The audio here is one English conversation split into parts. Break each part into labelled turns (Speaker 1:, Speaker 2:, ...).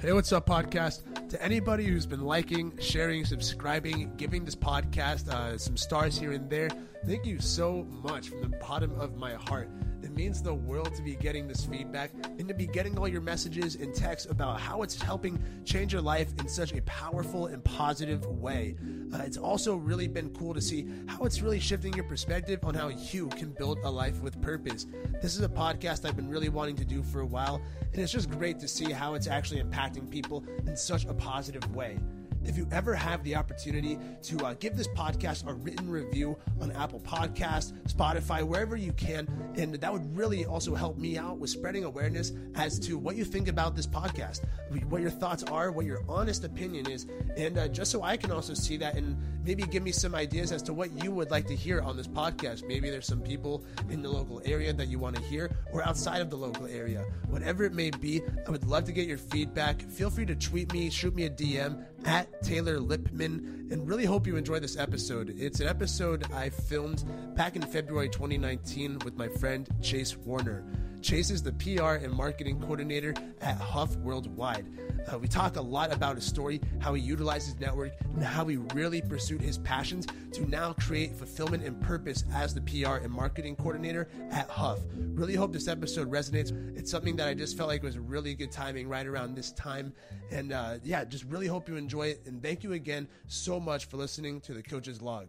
Speaker 1: Hey, what's up, podcast? To anybody who's been liking, sharing, subscribing, giving this podcast uh, some stars here and there, thank you so much from the bottom of my heart. It means the world to be getting this feedback and to be getting all your messages and texts about how it's helping change your life in such a powerful and positive way. Uh, it's also really been cool to see how it's really shifting your perspective on how you can build a life with purpose. This is a podcast I've been really wanting to do for a while, and it's just great to see how it's actually impacting people in such a positive way. If you ever have the opportunity to uh, give this podcast a written review on Apple Podcasts, Spotify, wherever you can, and that would really also help me out with spreading awareness as to what you think about this podcast, what your thoughts are, what your honest opinion is, and uh, just so I can also see that and maybe give me some ideas as to what you would like to hear on this podcast. Maybe there's some people in the local area that you want to hear or outside of the local area. Whatever it may be, I would love to get your feedback. Feel free to tweet me, shoot me a DM at Taylor Lippman, and really hope you enjoy this episode. It's an episode I filmed back in February 2019 with my friend Chase Warner. Chase is the PR and marketing coordinator at HUF Worldwide. Uh, we talk a lot about his story, how he utilized his network, and how he really pursued his passions to now create fulfillment and purpose as the PR and marketing coordinator at HUF. Really hope this episode resonates. It's something that I just felt like was really good timing right around this time. And uh, yeah, just really hope you enjoy it. And thank you again so much for listening to the Coach's Log.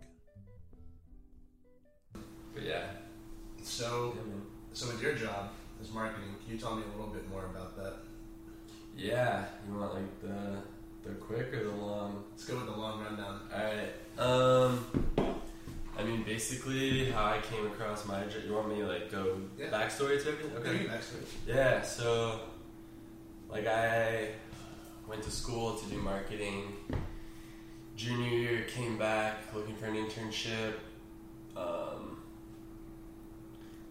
Speaker 2: But yeah.
Speaker 1: So,
Speaker 2: Yeah,
Speaker 1: so with your job as marketing, can you tell me a little bit more about that?
Speaker 2: Yeah, you want like the the quick or the long?
Speaker 1: Let's go with the long rundown.
Speaker 2: Alright. Um I mean basically how I came across my you want me to like go
Speaker 1: Yeah.
Speaker 2: backstory to everything?
Speaker 1: Okay, Backstory.
Speaker 2: Yeah, so like I went to school to do marketing. Junior year came back looking for an internship. Um,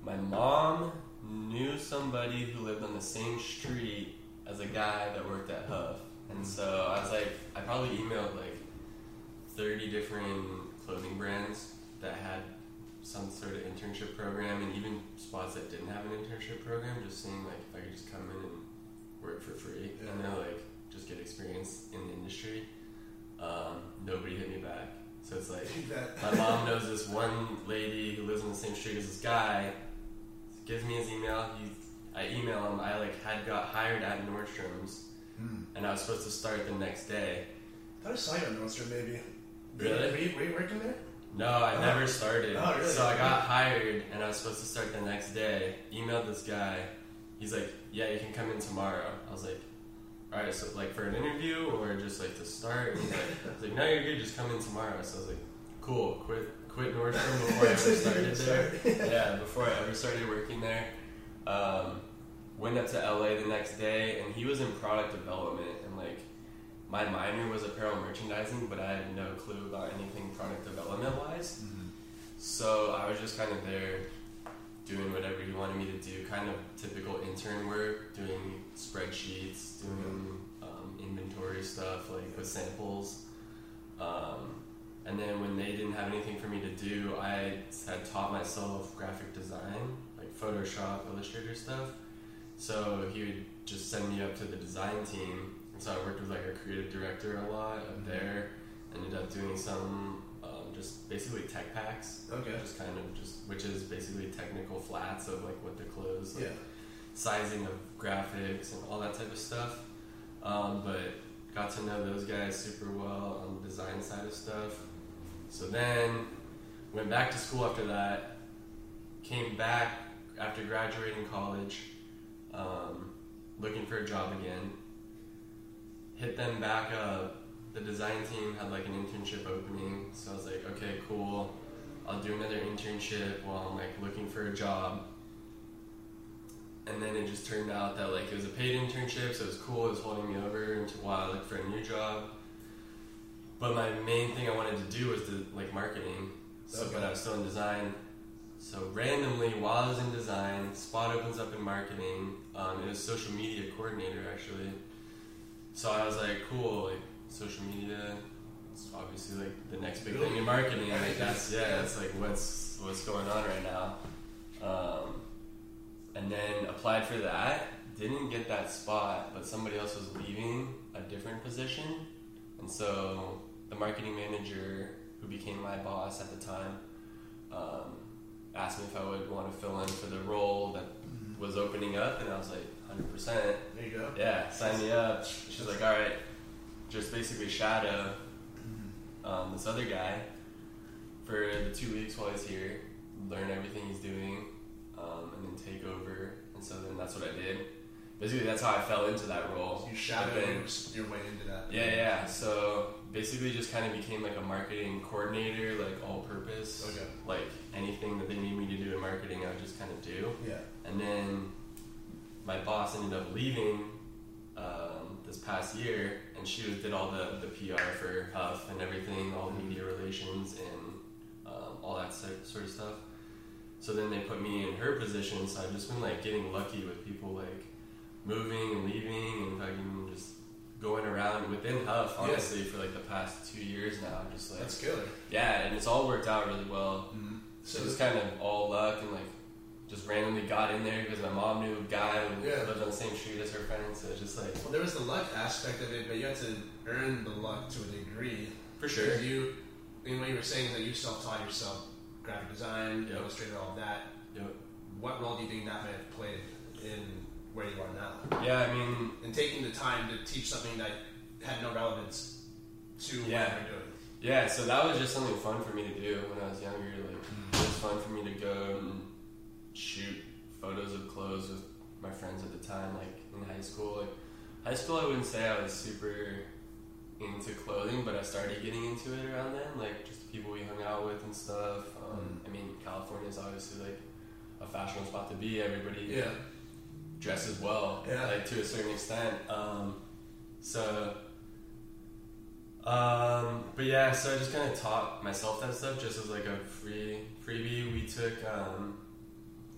Speaker 2: my mom knew somebody who lived on the same street as a guy that worked at HUF. And so I was like, I probably emailed like 30 different clothing brands that had some sort of internship program and even spots that didn't have an internship program, just seeing like if I could just come in and work for free
Speaker 1: Yeah.
Speaker 2: and then like just get experience in the industry. Um, nobody hit me back. So it's like my mom knows this one lady who lives on the same street as this guy. Gives me his email. He, I email him. I like had got hired at Nordstrom's,
Speaker 1: Hmm.
Speaker 2: and I was supposed to start the next day.
Speaker 1: I thought I saw you on Nordstrom, maybe.
Speaker 2: Really?
Speaker 1: Were you, were you working there?
Speaker 2: No, I
Speaker 1: Oh.
Speaker 2: never started.
Speaker 1: Oh, really?
Speaker 2: So I got hired, and I was supposed to start the next day. Emailed this guy. He's like, "Yeah, you can come in tomorrow." I was like, "All right, so like for an interview or just like to start?" And he's like, I was like, "No, you're good. Just come in tomorrow." So I was like, "Cool." Quit quit Nordstrom before I ever started there. yeah, before I ever started working there. Um, went up to LA the next day, and he was in product development, and like my minor was apparel merchandising, but I had no clue about anything product development wise. So I was just kind of there doing whatever he wanted me to do, kind of typical intern work, doing spreadsheets, doing um, inventory stuff, like with samples. Um, and then when they didn't have anything for me to do, I had taught myself graphic design, like Photoshop, Illustrator stuff. So he would just send me up to the design team. And so I worked with like a creative director a lot up there. Ended up doing some um, just basically tech packs,
Speaker 1: Okay.
Speaker 2: just kind of just which is basically technical flats of like what the clothes, like
Speaker 1: Yeah.
Speaker 2: sizing of graphics and all that type of stuff. Um, but got to know those guys super well on the design side of stuff. So then went back to school after that. Came back after graduating college, um, looking for a job again. Hit them back up. The design team had like an internship opening, so I was like, okay, cool. I'll do another internship while I'm like looking for a job and then it just turned out that like it was a paid internship, so it was cool. It was holding me over until while I looked for a new job. But my main thing I wanted to do was to like marketing. So,
Speaker 1: Okay.
Speaker 2: but I was still in design. So randomly, while I was in design, spot opens up in marketing. Um, it was social media coordinator actually. So I was like, cool, like social media. It's obviously like the next big thing in marketing. Like that's yeah, that's like what's what's going on right now. Um, and then applied for that. didn't get that spot, but somebody else was leaving a different position, and so the marketing manager who became my boss at the time um, asked me if I would want to fill in for the role that was opening up, and I was like, hundred percent,
Speaker 1: There you go.
Speaker 2: yeah, sign me up. She's like, all right, just basically shadow um, this other guy for the two weeks while he's here, learn everything he's doing, um, and then take over. And so then that's what I did. Basically, that's how I fell into that role.
Speaker 1: You shadowed your, way into that.
Speaker 2: Yeah, yeah. So basically, just kind of became like a marketing coordinator, like all purpose.
Speaker 1: Okay.
Speaker 2: Like anything that they need me to do in marketing, I would just kind of do.
Speaker 1: Yeah.
Speaker 2: And then my boss ended up leaving um, this past year, and she was, did all the, the PR for HUF and everything, all the media relations and um, all that sort sort of stuff. So then they put me in her position, so I've just been like getting lucky with people like moving and leaving and fucking just going around within HUF,
Speaker 1: Yeah.
Speaker 2: honestly, for like the past two years now. I'm Just like,
Speaker 1: That's good.
Speaker 2: yeah, and it's all worked out really well.
Speaker 1: Mm-hmm.
Speaker 2: So it's kind of all luck and like just randomly got in there because my mom knew a guy who
Speaker 1: Yeah.
Speaker 2: lived on the same street as her friend. So it's just like
Speaker 1: well, there was the luck aspect of it, but you had to earn the luck to a degree.
Speaker 2: for sure.
Speaker 1: You, I mean, what you were saying is that you self-taught yourself graphic design,
Speaker 2: Yep.
Speaker 1: illustrator, all of that.
Speaker 2: Yep.
Speaker 1: What role do you think that may have played in where you are now?
Speaker 2: Yeah, I mean,
Speaker 1: And taking the time to teach something that had no relevance to
Speaker 2: Yeah.
Speaker 1: what you're doing.
Speaker 2: yeah. So that was just something fun for me to do when I was younger. Like it was fun for me to go and shoot photos of clothes with my friends at the time. Like in high school, like high school, I wouldn't say I was super into clothing, but I started getting into it around then. Like just the people we hung out with and stuff. Um, I mean, California is obviously like a fashionable spot to be. Everybody
Speaker 1: Yeah.
Speaker 2: Dresses well,
Speaker 1: Yeah.
Speaker 2: like to a certain extent. Um, so, um, but yeah, so I just kind of taught myself that stuff just as like a free freebie. We took, um,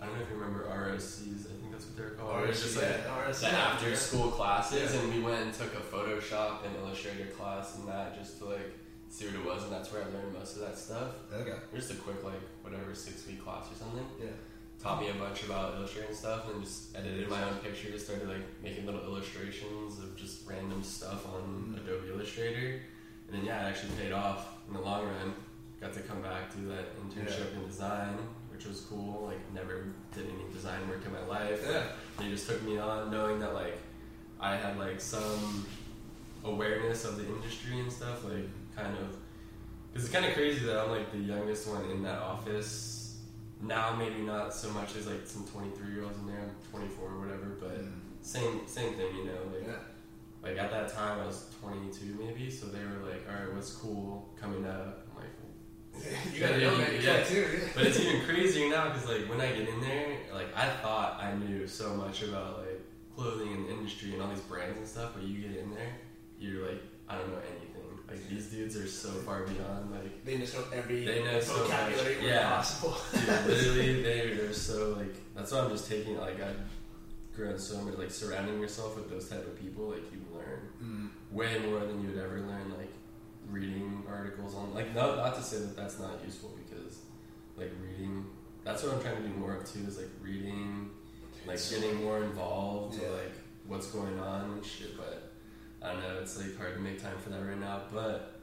Speaker 2: I don't know if you remember ROCs. I think that's what they're called. It was just like
Speaker 1: RSC,
Speaker 2: the after
Speaker 1: yeah.
Speaker 2: school classes,
Speaker 1: Yeah.
Speaker 2: and we went and took a Photoshop and Illustrator class and that just to like see what it was, and that's where I learned most of that stuff.
Speaker 1: Okay.
Speaker 2: Just a quick like whatever six week class or something
Speaker 1: Yeah.
Speaker 2: Taught me a bunch about illustrating stuff and just edited my own pictures started like making little illustrations of just random stuff on
Speaker 1: Mhm.
Speaker 2: adobe illustrator. And then yeah it actually paid off in the long run. Got to come back do that internship in design which was cool. Like never did any design work in my life.
Speaker 1: Yeah.
Speaker 2: they just took me on knowing that like I had like some awareness of the industry and stuff like kind of because it's kind of crazy that I'm like the youngest one in that office now maybe not so much as like some 23 year olds in there I'm 24 or whatever but mm. same same thing you know like
Speaker 1: Yeah.
Speaker 2: like at that time I was 22 maybe so they were like all right what's cool coming up I'm like
Speaker 1: you gotta know that.
Speaker 2: Yeah.
Speaker 1: Too, yeah.
Speaker 2: but it's even crazier now because like when I get in there, like I thought I knew so much about like clothing and industry and all these brands and stuff, but you get in there, you're like I don't know anything. Like these dudes are so far beyond like
Speaker 1: They just know every
Speaker 2: They know so much. Yeah.
Speaker 1: possible.
Speaker 2: dude, literally they they're so like that's why I'm just taking like I've grown so much like surrounding yourself with those type of people like you learn
Speaker 1: Mm.
Speaker 2: way more than you would ever learn like reading articles on like not not to say that that's not useful because like reading that's what I'm trying to do more of too is like reading like getting more involved
Speaker 1: Yeah.
Speaker 2: like what's going on and shit but I know it's like hard to make time for that right now but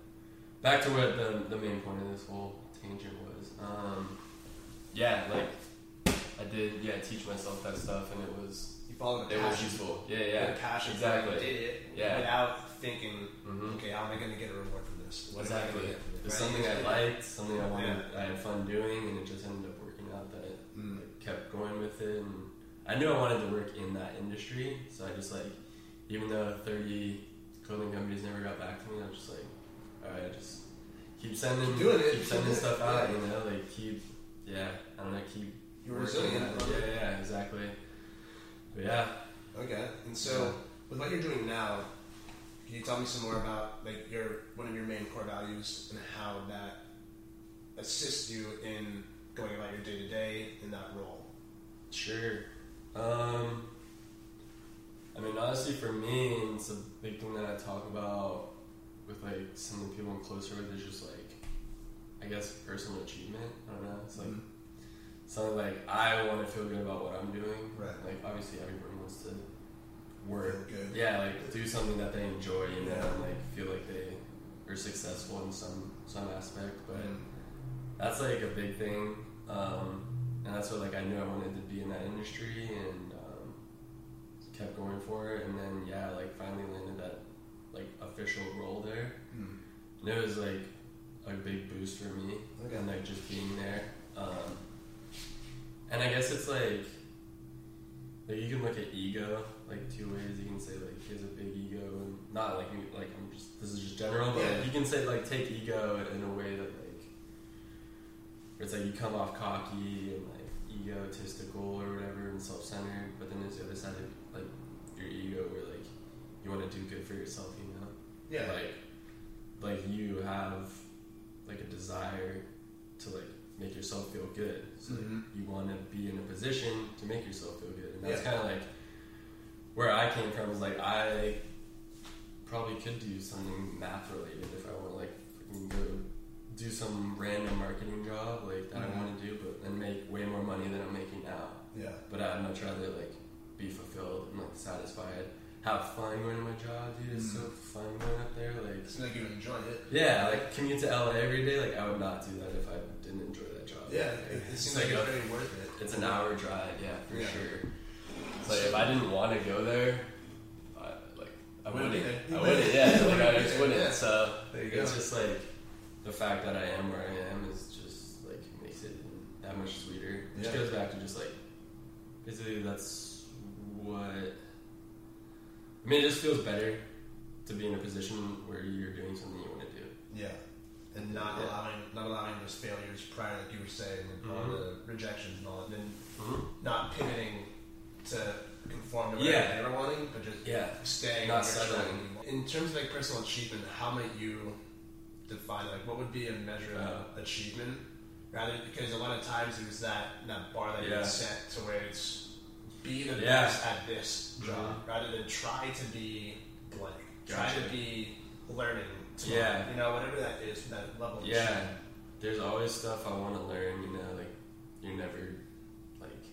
Speaker 2: back to what the, the main point of this whole tangent was um yeah like I did yeah teach myself that stuff and it was
Speaker 1: You followed. the
Speaker 2: it was useful yeah yeah
Speaker 1: passion.
Speaker 2: exactly.
Speaker 1: You did it
Speaker 2: Yeah.
Speaker 1: without thinking,
Speaker 2: hmm
Speaker 1: okay, how am I going to get a reward from this? What am I
Speaker 2: Exactly.
Speaker 1: gonna get from
Speaker 2: It
Speaker 1: it?
Speaker 2: was
Speaker 1: Right?
Speaker 2: something I liked, something I wanted, I had fun doing, and it just ended up working out that
Speaker 1: Mm.
Speaker 2: I kept going with it. And I knew I wanted to work in that industry, so I just like, even though 30 clothing companies never got back to me, I was just like, all right, just keep sending,
Speaker 1: Keep doing it.
Speaker 2: keep sending stuff out,
Speaker 1: Yeah.
Speaker 2: you know, like keep, yeah, I don't know, keep
Speaker 1: You were
Speaker 2: working
Speaker 1: resilient.
Speaker 2: Yeah, yeah, exactly. But yeah,
Speaker 1: Okay, and so with what you're doing now, can you tell me some more about like your one of your main core values and how that assists you in going about your day to day in that role?
Speaker 2: Sure. Um, I mean, honestly, for me, it's a big thing that I talk about with like some of the people I'm closer with is just like, I guess, personal achievement. I don't know. It's like
Speaker 1: Mhm.
Speaker 2: something like I want to feel good about what I'm doing.
Speaker 1: Right.
Speaker 2: Like, obviously, everyone wants to work.
Speaker 1: Good.
Speaker 2: Yeah, like do something that they enjoy, you know,
Speaker 1: Yeah.
Speaker 2: and like feel like they are successful in some some aspect. But
Speaker 1: Mm.
Speaker 2: that's like a big thing, um, and that's what like I knew I wanted to be in that industry, and kept going for it. And then yeah, like finally landed that like official role there,
Speaker 1: Mm.
Speaker 2: and it was like a big boost for me,
Speaker 1: Okay.
Speaker 2: and like just being there. Um, and I guess it's like like you can look at ego like two ways. You can say like he has a big ego, and not like. Like I'm just this is just general, but
Speaker 1: Yeah.
Speaker 2: like, you can say like take ego in a way that like it's like you come off cocky and like egotistical or whatever and self-centered, but then there's the other side of your ego where like you want to do good for yourself, you know
Speaker 1: Yeah.
Speaker 2: like like you have like a desire to like make yourself feel good so like,
Speaker 1: Mhm.
Speaker 2: you want to be in a position to make yourself feel good and that's
Speaker 1: Yeah.
Speaker 2: kind of like where i came from is like i probably could do something math related if i want to like go do some random marketing job like that
Speaker 1: Mhm.
Speaker 2: i want to do but and make way more money than i'm making now
Speaker 1: yeah.
Speaker 2: but i'd much rather like be fulfilled and like satisfied have fun going to my job dude it's so mm. fun going up there like
Speaker 1: It's like you enjoy it.
Speaker 2: yeah, like commute to LA every day. Like I would not do that if I didn't enjoy that job.
Speaker 1: Yeah, it, it
Speaker 2: it's
Speaker 1: seems
Speaker 2: like
Speaker 1: like, it's very worth it.
Speaker 2: it's an hour drive. Yeah, for
Speaker 1: Yeah.
Speaker 2: sure. It's like if I didn't want to go there, I, like I
Speaker 1: Wouldn't
Speaker 2: wouldn't.
Speaker 1: be there. You
Speaker 2: I
Speaker 1: wouldn't.
Speaker 2: Yeah, like I just wouldn't.
Speaker 1: yeah.
Speaker 2: So
Speaker 1: There you go.
Speaker 2: it's just like the fact that I am where I am is just like makes it that much sweeter. Which
Speaker 1: Yeah.
Speaker 2: goes back to just like basically that's what. I mean, it just feels better to be in a position where you're doing something you want to do.
Speaker 1: Yeah. And not
Speaker 2: Yeah.
Speaker 1: allowing not allowing those failures prior, like you were saying, and all
Speaker 2: Mhm.
Speaker 1: the rejections and all, and then
Speaker 2: Mm-hmm.
Speaker 1: not pivoting to conform to what
Speaker 2: Yeah.
Speaker 1: they were wanting, but just
Speaker 2: Yeah.
Speaker 1: staying
Speaker 2: Not
Speaker 1: on your track.
Speaker 2: settling.
Speaker 1: In terms of like personal achievement, how might you define like what would be a measure of achievement? Rather, because a lot of times there's that that bar that
Speaker 2: Yeah.
Speaker 1: you set to where it's be the
Speaker 2: Yeah.
Speaker 1: best at this job,
Speaker 2: Mhm.
Speaker 1: rather than try to be blank, try
Speaker 2: Gotcha.
Speaker 1: to be learning. tomorrow.
Speaker 2: Yeah.
Speaker 1: you know whatever that is, that level.
Speaker 2: Yeah. There's always stuff I want to learn, you know, like you're never like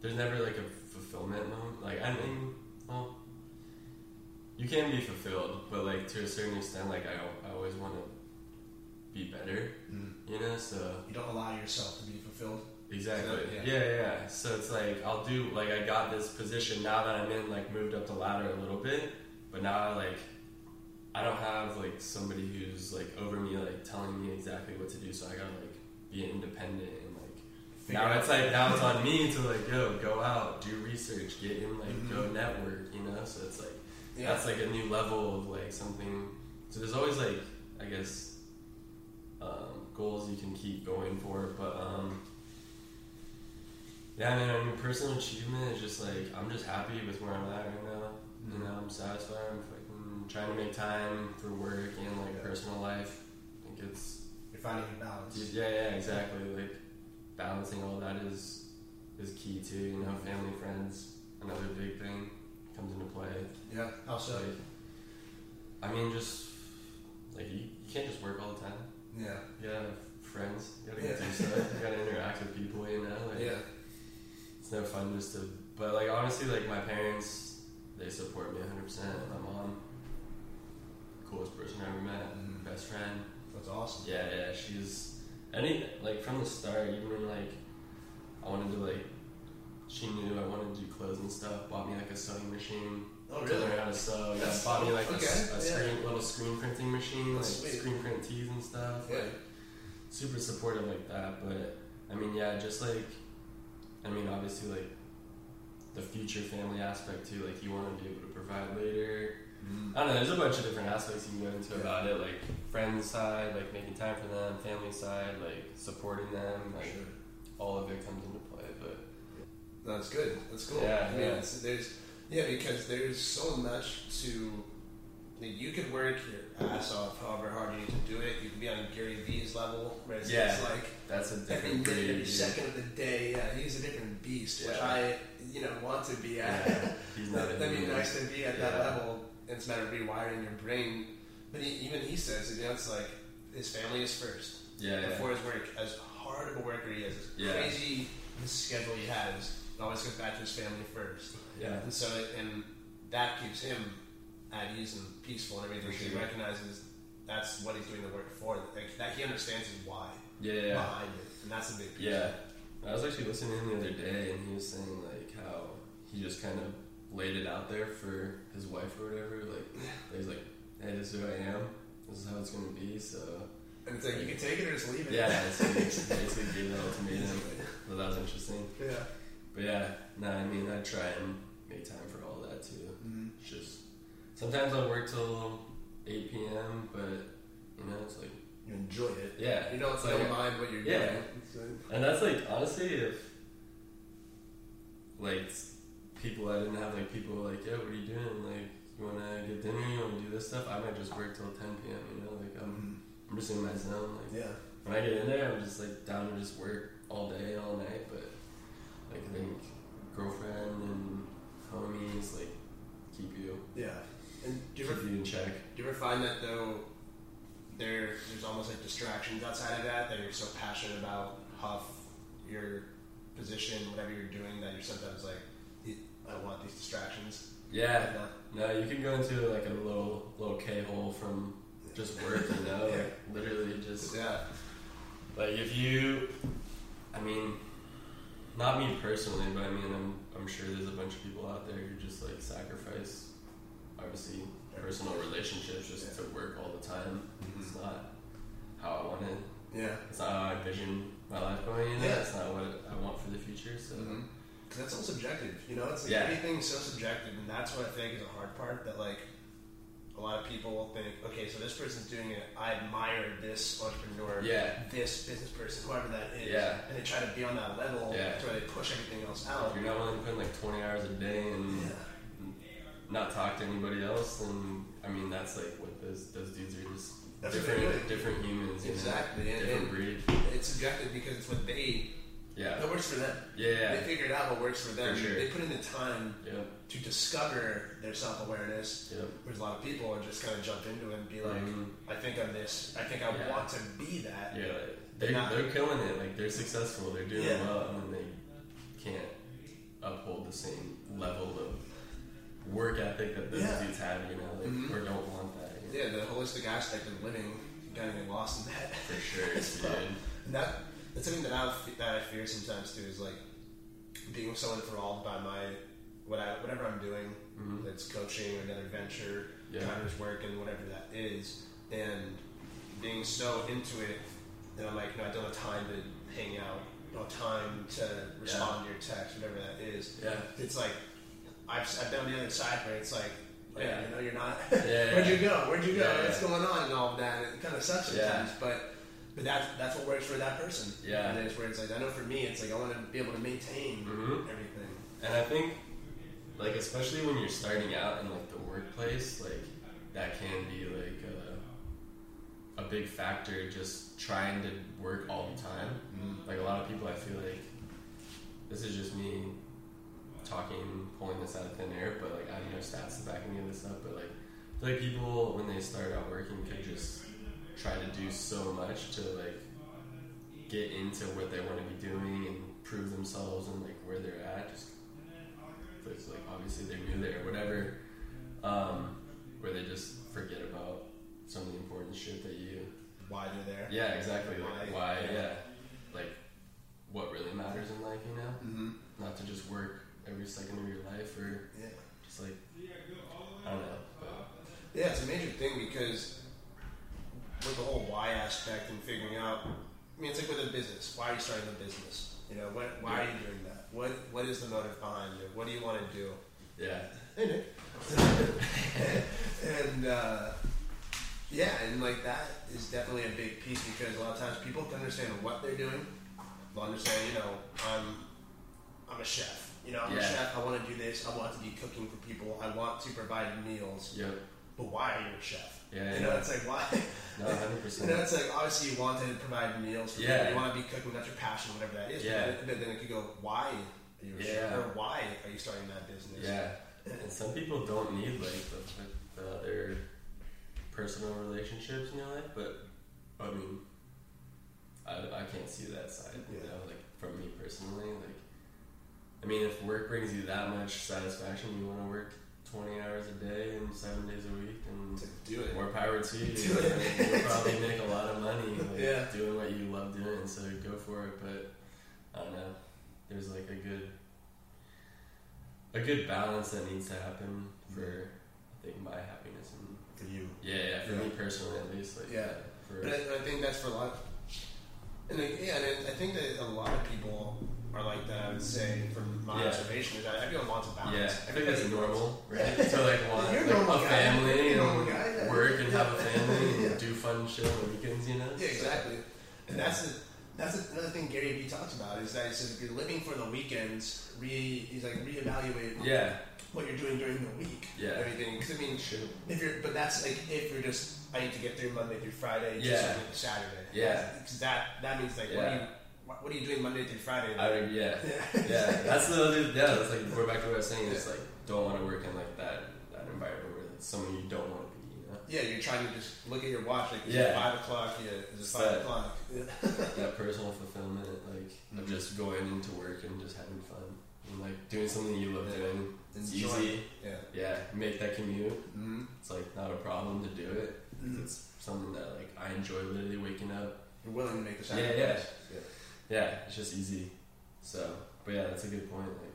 Speaker 2: there's never like a fulfillment moment. Like I mean, well, you can be fulfilled, but like to a certain extent, like I, I always want to be better,
Speaker 1: Mm.
Speaker 2: you know. So
Speaker 1: You don't allow yourself to be fulfilled.
Speaker 2: Exactly,
Speaker 1: Yeah.
Speaker 2: yeah. yeah, yeah. So it's like I'll do like I got this position now that I'm in, like moved up the ladder a little bit, but now I like I don't have like somebody who's like over me, like telling me exactly what to do. So I gotta like be independent and like
Speaker 1: Figure
Speaker 2: now
Speaker 1: out-
Speaker 2: it's like now it's on me to like yo go out, do research, get in, like go
Speaker 1: Mhm.
Speaker 2: network, you know. So it's like
Speaker 1: Yeah.
Speaker 2: that's like a new level of like something. So there's always like I guess um, goals you can keep going for, but um, yeah, man. I mean, personal achievement is just like I'm just happy with where I'm at right now. You
Speaker 1: Mhm.
Speaker 2: know, I'm satisfied. I'm fucking trying to make time for work and like
Speaker 1: Yeah.
Speaker 2: personal life. I think it's
Speaker 1: You're finding a balance.
Speaker 2: yeah, yeah, exactly. Like balancing all that is is key too. You know, family, friends, another big thing comes into play.
Speaker 1: Yeah. How so?
Speaker 2: Like, I mean, just like you, you can't just work all the time.
Speaker 1: Yeah.
Speaker 2: You gotta have friends. You gotta
Speaker 1: Yeah.
Speaker 2: do stuff. You gotta interact with people. You know, like
Speaker 1: Yeah.
Speaker 2: It's no fun just to. But like honestly, like my parents, they support me 100. percent My mom, coolest person I ever met,
Speaker 1: Mhm.
Speaker 2: best friend.
Speaker 1: That's awesome.
Speaker 2: Yeah, yeah, she's any like from the start, even when like I wanted to like she knew I wanted to do clothes and stuff, bought me like a sewing machine
Speaker 1: Oh, really?
Speaker 2: to learn how to sew. Yeah,
Speaker 1: That's-
Speaker 2: bought me like
Speaker 1: okay,
Speaker 2: a,
Speaker 1: yeah.
Speaker 2: screen, little screen printing machine, like
Speaker 1: sweet.
Speaker 2: screen print tees and stuff.
Speaker 1: Yeah.
Speaker 2: Like super supportive like that. But I mean, yeah, just like I mean, obviously like the future family aspect too. Like you want to be able to provide later.
Speaker 1: Mm.
Speaker 2: I don't know. There's a bunch of different aspects you can go into
Speaker 1: Yeah.
Speaker 2: about it, like friends side, like making time for them, family side, like supporting them, like
Speaker 1: Sure.
Speaker 2: all of it comes into play. But
Speaker 1: That's good. That's cool.
Speaker 2: Yeah,
Speaker 1: I mean,
Speaker 2: yeah.
Speaker 1: It's, there's yeah because there's so much to. You could work your ass off however hard you need to do it. You can be on Gary Vee's level, where it's,
Speaker 2: Yeah.
Speaker 1: it's like
Speaker 2: that's a
Speaker 1: every
Speaker 2: different breed.
Speaker 1: every second of the day. Yeah, he's a different beast, which
Speaker 2: Yeah.
Speaker 1: I you know want to be at.
Speaker 2: Yeah, he's not.
Speaker 1: That- That'd be nice to be at that level. It's a matter of rewiring your brain. But he, even he says, you know, it's like his family is first
Speaker 2: Yeah, yeah.
Speaker 1: before his work. As hard of a worker he is, as
Speaker 2: Yeah.
Speaker 1: crazy his schedule he has, it always goes back to his family first.
Speaker 2: Yeah.
Speaker 1: And so, it, and that keeps him at ease and peaceful and everything.
Speaker 2: For
Speaker 1: He recognizes that's what he's doing the work for. Like, that he understands his why
Speaker 2: Yeah, yeah.
Speaker 1: behind it, and that's a big piece.
Speaker 2: Yeah. I was actually listening to him the other day, and he was saying like how he just kind of laid it out there for his wife or whatever. Like he's like, "Hey, this is who I am. This is how it's gonna be." So
Speaker 1: And it's like you can take it or just leave it.
Speaker 2: yeah, it's like basically gave that ultimatum. So that was interesting.
Speaker 1: yeah.
Speaker 2: But yeah, no, I mean I try and make time for all that too.
Speaker 1: Mhm.
Speaker 2: It's just sometimes I'll work till eight p.m., but you know it's like
Speaker 1: You enjoy it.
Speaker 2: yeah,
Speaker 1: You don't,
Speaker 2: it's
Speaker 1: you don't
Speaker 2: like-
Speaker 1: mind what you're
Speaker 2: Yeah.
Speaker 1: doing. Like-
Speaker 2: And that's like honestly, if like people I didn't have like people like, yeah, what are you doing? Like, you wanna get dinner? You wanna do this stuff? I might just work till ten p.m. You know, like I'm mm-hmm. I'm just in my zone. Like
Speaker 1: Yeah.
Speaker 2: when I get in there, I'm just like down to just work all day, all night. But like I think girlfriend and homies like keep you
Speaker 1: Yeah. And do you ever
Speaker 2: check.
Speaker 1: Do you ever find that though there there's almost like distractions outside of that that you're so passionate about HUF, your position, whatever you're doing that you're sometimes like I want these distractions.
Speaker 2: Yeah, no, you can go into like a little little K hole from just work. You know,
Speaker 1: Yeah.
Speaker 2: like literally just
Speaker 1: yeah.
Speaker 2: Like if you, I mean, not me personally, but I mean, I'm I'm sure there's a bunch of people out there who just like sacrifice, obviously, personal relationships just to work all the time.
Speaker 1: Mhm.
Speaker 2: It's not how I want it.
Speaker 1: Yeah.
Speaker 2: It's not how I envision my life going. You know,
Speaker 1: Yeah.
Speaker 2: it's not what I want for the future. So
Speaker 1: Mm-hmm. That's all subjective, you know. It's like
Speaker 2: Yeah.
Speaker 1: everything's so subjective, and that's what I think is a hard part. That like a lot of people will think, okay, so this person's doing it. I admire this entrepreneur,
Speaker 2: yeah,
Speaker 1: this business person, whoever that is,
Speaker 2: Yeah.
Speaker 1: and they try to be on that level
Speaker 2: Yeah.
Speaker 1: That's where they push everything else out.
Speaker 2: if you're not willing to put in like 20 hours a day and
Speaker 1: Yeah.
Speaker 2: Not talk to anybody else, and I mean that's like what those those dudes are just
Speaker 1: That's
Speaker 2: different different humans.
Speaker 1: Exactly,
Speaker 2: know?
Speaker 1: and-
Speaker 2: different
Speaker 1: and-
Speaker 2: breed.
Speaker 1: It's subjective because it's what they
Speaker 2: Yeah,
Speaker 1: that works for them.
Speaker 2: yeah,
Speaker 1: They figured out what works for them.
Speaker 2: For sure.
Speaker 1: They put in the time to discover their self awareness.
Speaker 2: yep.
Speaker 1: Whereas a lot of people are just kind of jump into it and be like,
Speaker 2: Mhm.
Speaker 1: I think I'm this. I think I
Speaker 2: Yeah.
Speaker 1: want to be that.
Speaker 2: Yeah,
Speaker 1: They're
Speaker 2: they're,
Speaker 1: not-
Speaker 2: they're killing it. Like they're successful. They're doing
Speaker 1: Yeah.
Speaker 2: well, and then they can't uphold the same level of work ethic that those
Speaker 1: Yeah.
Speaker 2: dudes have. You know, like,
Speaker 1: Mhm.
Speaker 2: or don't want that. You know?
Speaker 1: Yeah, the holistic aspect of living, you gotta get lost in that.
Speaker 2: For sure,
Speaker 1: It's. And that that's something that I that I fear sometimes too is like being so enthralled by my what I, whatever I'm doing,
Speaker 2: Mhm.
Speaker 1: whether it's coaching or another venture,
Speaker 2: Yeah.
Speaker 1: Connor's work and whatever that is, and being so into it that I'm like, no, I don't have time to hang out, no time to respond to your text, whatever that is.
Speaker 2: Yeah,
Speaker 1: It's like I've, I've been on the other side where it's like, yeah,
Speaker 2: Yeah.
Speaker 1: you know, you're not.
Speaker 2: Yeah,
Speaker 1: Where'd you go? Where'd you go? What's going on and all of that? It kind of sucks sometimes, but but that's that's what works for that person.
Speaker 2: Yeah.
Speaker 1: and it's where it's like I know for me, it's like I want to be able to maintain
Speaker 2: Mhm.
Speaker 1: everything.
Speaker 2: and I think, like, especially when you're starting out in like the workplace, like that can be like a, a big factor. Just trying to work all the time. Like a lot of people, I feel like this is just me talking, pulling this out of thin air, but like I have no stats to back any of this up. But like, I feel like people when they start out working could just try to do so much to like get into what they want to be doing and prove themselves and like where they're at. Just it's like obviously they're new there, whatever. Um, where they just forget about some of the important shit that you
Speaker 1: Why they're there?
Speaker 2: yeah, exactly. Like
Speaker 1: Why-
Speaker 2: why,
Speaker 1: yeah.
Speaker 2: yeah. Like what really matters in life, you know?
Speaker 1: Mm-hmm.
Speaker 2: Not to just work every second of your life or
Speaker 1: Yeah.
Speaker 2: just like I don't know. But
Speaker 1: Yeah, it's a major thing because with the whole why aspect and figuring out. I mean, it's like with a business. Why are you starting a business? You know, what? Why are you doing that? What What is the motive behind it? What do you want to do?
Speaker 2: yeah.
Speaker 1: Hey and uh, yeah, and like that is definitely a big piece because a lot of times people can understand what they're doing. They'll understand, you know, I'm I'm a chef. You know, I'm a chef. I want to do this. I want to be cooking for people. I want to provide meals.
Speaker 2: Yep.
Speaker 1: But why are you a chef?
Speaker 2: Yeah,
Speaker 1: You know,
Speaker 2: yeah.
Speaker 1: it's like why?
Speaker 2: No, hundred
Speaker 1: You
Speaker 2: percent.
Speaker 1: know, it's like obviously you want to provide meals for
Speaker 2: Yeah.
Speaker 1: people. You want to be cooking. That's your passion, whatever that is.
Speaker 2: Yeah.
Speaker 1: But, then, it could go, why are you a chef?
Speaker 2: Yeah.
Speaker 1: Or why are you starting that business?
Speaker 2: Yeah. And some people don't need like the, the other personal relationships in your life, but I mean, I, I can't see that side. You
Speaker 1: Yeah.
Speaker 2: know, like from me personally, like I mean, if work brings you that much satisfaction, you want to work 20 hours a day and seven days a week, and
Speaker 1: To do it.
Speaker 2: more power to you.
Speaker 1: Do it.
Speaker 2: You'll probably make a lot of money like,
Speaker 1: Yeah.
Speaker 2: doing what you love doing, so go for it. But I don't know. There's like a good, a good balance that needs to happen for, I think, my happiness and
Speaker 1: For you.
Speaker 2: yeah, yeah, for
Speaker 1: Yeah.
Speaker 2: me personally at least. Like,
Speaker 1: Yeah.
Speaker 2: For,
Speaker 1: But I, I think that's for a lot. And like, yeah, and I I think that a lot of people are like that. I would say, from my
Speaker 2: Yeah.
Speaker 1: observation, is that everyone wants a
Speaker 2: yeah,
Speaker 1: balance.
Speaker 2: I think that's normal, right? to like want
Speaker 1: You're a
Speaker 2: like,
Speaker 1: normal
Speaker 2: a
Speaker 1: guy.
Speaker 2: family
Speaker 1: You're
Speaker 2: and
Speaker 1: normal guy, yeah.
Speaker 2: work and have a family
Speaker 1: Yeah.
Speaker 2: and do fun shit on the weekends, you know?
Speaker 1: Yeah, exactly. And that's the, that's another thing Gary Vee talks about is that he says if you're living for the weekends, re he's like reevaluate
Speaker 2: Yeah,
Speaker 1: what you're doing during the week.
Speaker 2: Yeah.
Speaker 1: everything. Because I mean,
Speaker 2: true.
Speaker 1: if you're, but that's like if you're just I need to get through Monday through Friday,
Speaker 2: Yeah.
Speaker 1: so I get to Saturday.
Speaker 2: Yeah.
Speaker 1: because that that means like what are
Speaker 2: Yeah.
Speaker 1: you what, are you doing Monday through Friday?
Speaker 2: I would, yeah.
Speaker 1: yeah.
Speaker 2: Yeah, that's the other. Yeah, that's like we're back to what I was saying. It's like don't want to work in like that that environment where it's someone you don't want to be. You know,
Speaker 1: Yeah, you're trying to just look at your watch, like,
Speaker 2: Yeah.
Speaker 1: 5 o'clock? Yeah, is it 5
Speaker 2: Set.
Speaker 1: o'clock?
Speaker 2: That personal fulfillment, like of
Speaker 1: Mhm.
Speaker 2: just going into work and just having fun and like doing something you love
Speaker 1: Yeah.
Speaker 2: doing. It's
Speaker 1: Enjoy.
Speaker 2: easy.
Speaker 1: Yeah.
Speaker 2: Yeah, make that commute.
Speaker 1: Mm-hmm.
Speaker 2: It's like not a problem to do it. It's something that like I enjoy literally waking up.
Speaker 1: You're willing to make the
Speaker 2: Yeah,
Speaker 1: sacrifice.
Speaker 2: yeah. Yeah, it's just easy. So, but yeah, that's a good point. Like,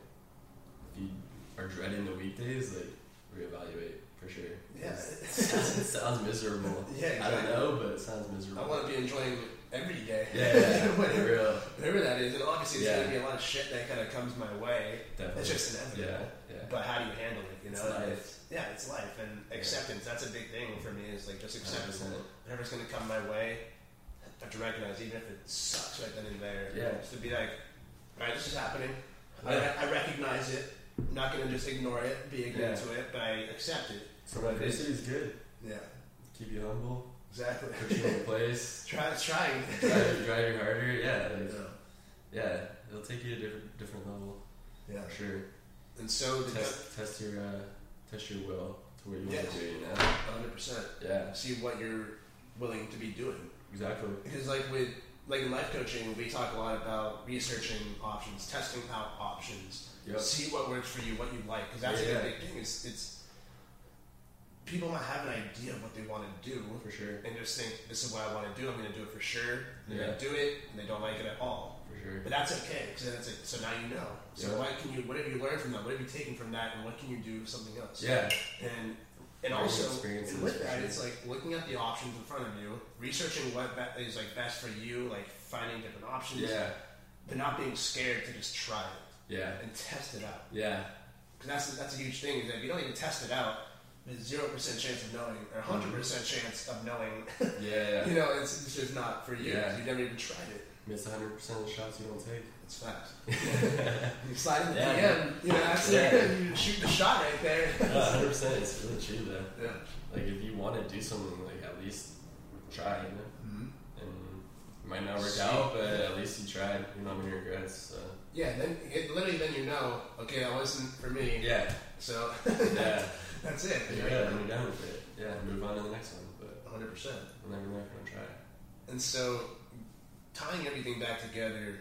Speaker 2: if you are dreading the weekdays, like reevaluate for sure.
Speaker 1: Yeah.
Speaker 2: it sounds, sounds miserable.
Speaker 1: Yeah,
Speaker 2: I don't know, but it sounds miserable.
Speaker 1: I want to be enjoying every day.
Speaker 2: Yeah, yeah, for
Speaker 1: whatever,
Speaker 2: real,
Speaker 1: whatever that is. And obviously, there's
Speaker 2: Yeah.
Speaker 1: going to be a lot of shit that kind of comes my way.
Speaker 2: definitely.
Speaker 1: It's just inevitable.
Speaker 2: yeah, yeah,
Speaker 1: But how do you handle it? You
Speaker 2: It's
Speaker 1: know,
Speaker 2: life.
Speaker 1: Yeah, it's life and acceptance. That's a big thing for me. Is like just acceptance.
Speaker 2: 100%.
Speaker 1: Whatever's going to come my way, have to recognize, even if it sucks right then and there.
Speaker 2: Yeah.
Speaker 1: Just to be like, all right, this is happening. I,
Speaker 2: Yeah.
Speaker 1: re- I recognize it. I'm not going to just ignore it, be ignorant
Speaker 2: Yeah.
Speaker 1: to it, but I accept it.
Speaker 2: So adversity is good.
Speaker 1: Yeah,
Speaker 2: Keep you humble,
Speaker 1: exactly.
Speaker 2: put you in place,
Speaker 1: Try, trying.
Speaker 2: drive you harder. Yeah, like,
Speaker 1: yeah.
Speaker 2: yeah, it'll take you to a different different level
Speaker 1: yeah.
Speaker 2: for sure.
Speaker 1: And so
Speaker 2: Test test your uh, test your will to where you
Speaker 1: Yes.
Speaker 2: want to do. You know.
Speaker 1: 100%.
Speaker 2: Yeah,
Speaker 1: See what you're willing to be doing.
Speaker 2: Exactly.
Speaker 1: Because like with like in life coaching, we talk a lot about researching options, testing out options,
Speaker 2: Yep.
Speaker 1: see what works for you, what you like. Because that's
Speaker 2: Yeah.
Speaker 1: a big thing. Is it's people might have an idea of what they want to do
Speaker 2: For sure.
Speaker 1: and just think this is what I want to do. I'm going to do it for sure. They're
Speaker 2: Yeah.
Speaker 1: going to do it, and they don't like it at all.
Speaker 2: For sure.
Speaker 1: But that's okay because then it's like so now you know. So
Speaker 2: Yeah.
Speaker 1: what can you what have you learned from that? What have you taken from that, and what can you do with something else?
Speaker 2: Yeah.
Speaker 1: and and
Speaker 2: Learning
Speaker 1: also and with that, it's like looking at the options in front of you, researching what be- is like best for you, like finding different options,
Speaker 2: Yeah.
Speaker 1: but not being scared to just try it
Speaker 2: Yeah.
Speaker 1: and test it out.
Speaker 2: Yeah.
Speaker 1: Because that's that's a huge thing. Is that if you don't even test it out, there's zero percent chance of knowing, or hundred mm-hmm. percent chance of knowing.
Speaker 2: Yeah. Yeah.
Speaker 1: you know, it's, it's just not for you.
Speaker 2: Yeah.
Speaker 1: You've never even tried it.
Speaker 2: Miss 100 percent of the shots you don't take.
Speaker 1: It's fast. you slide in the
Speaker 2: Yeah.
Speaker 1: DM, you know, that's
Speaker 2: Yeah.
Speaker 1: it. You shoot the shot right there.
Speaker 2: 100 percent. It's really true though.
Speaker 1: yeah.
Speaker 2: Like if you want to do something, like at least try. You know.
Speaker 1: Mhm.
Speaker 2: And it might not work
Speaker 1: See.
Speaker 2: out, but at least you tried. You don't have any regrets. So.
Speaker 1: Yeah, then it, literally, then you know, okay, that wasn't for me.
Speaker 2: Yeah.
Speaker 1: So
Speaker 2: Yeah.
Speaker 1: that's it.
Speaker 2: Yeah. And you're done with it. Yeah. Move on to the next one. But
Speaker 1: hundred percent.
Speaker 2: we'll never you're gonna try.
Speaker 1: And so, tying everything back together,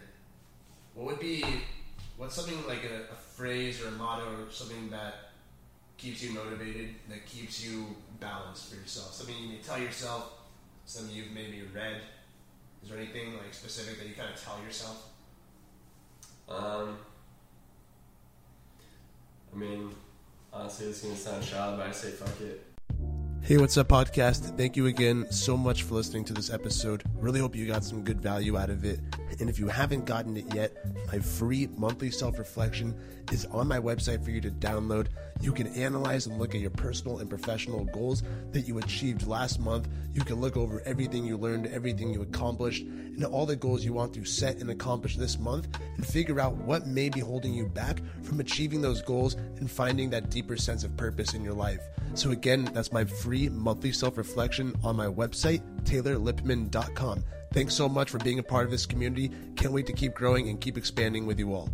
Speaker 1: what would be what's something like a, a phrase or a motto, or something that keeps you motivated, that keeps you balanced for yourself? Something you may tell yourself, something you've maybe read. Is there anything like specific that you kind of tell yourself?
Speaker 2: Um, I mean, honestly, it's gonna sound shallow, but I say fuck it.
Speaker 1: Hey, what's up, podcast? Thank you again so much for listening to this episode. Really hope you got some good value out of it. And if you haven't gotten it yet, my free monthly self reflection is on my website for you to download. You can analyze and look at your personal and professional goals that you achieved last month. You can look over everything you learned, everything you accomplished, and all the goals you want to set and accomplish this month, and figure out what may be holding you back from achieving those goals and finding that deeper sense of purpose in your life. So, again, that's my free monthly self reflection on my website, taylorlippman.com. Thanks so much for being a part of this community. Can't wait to keep growing and keep expanding with you all.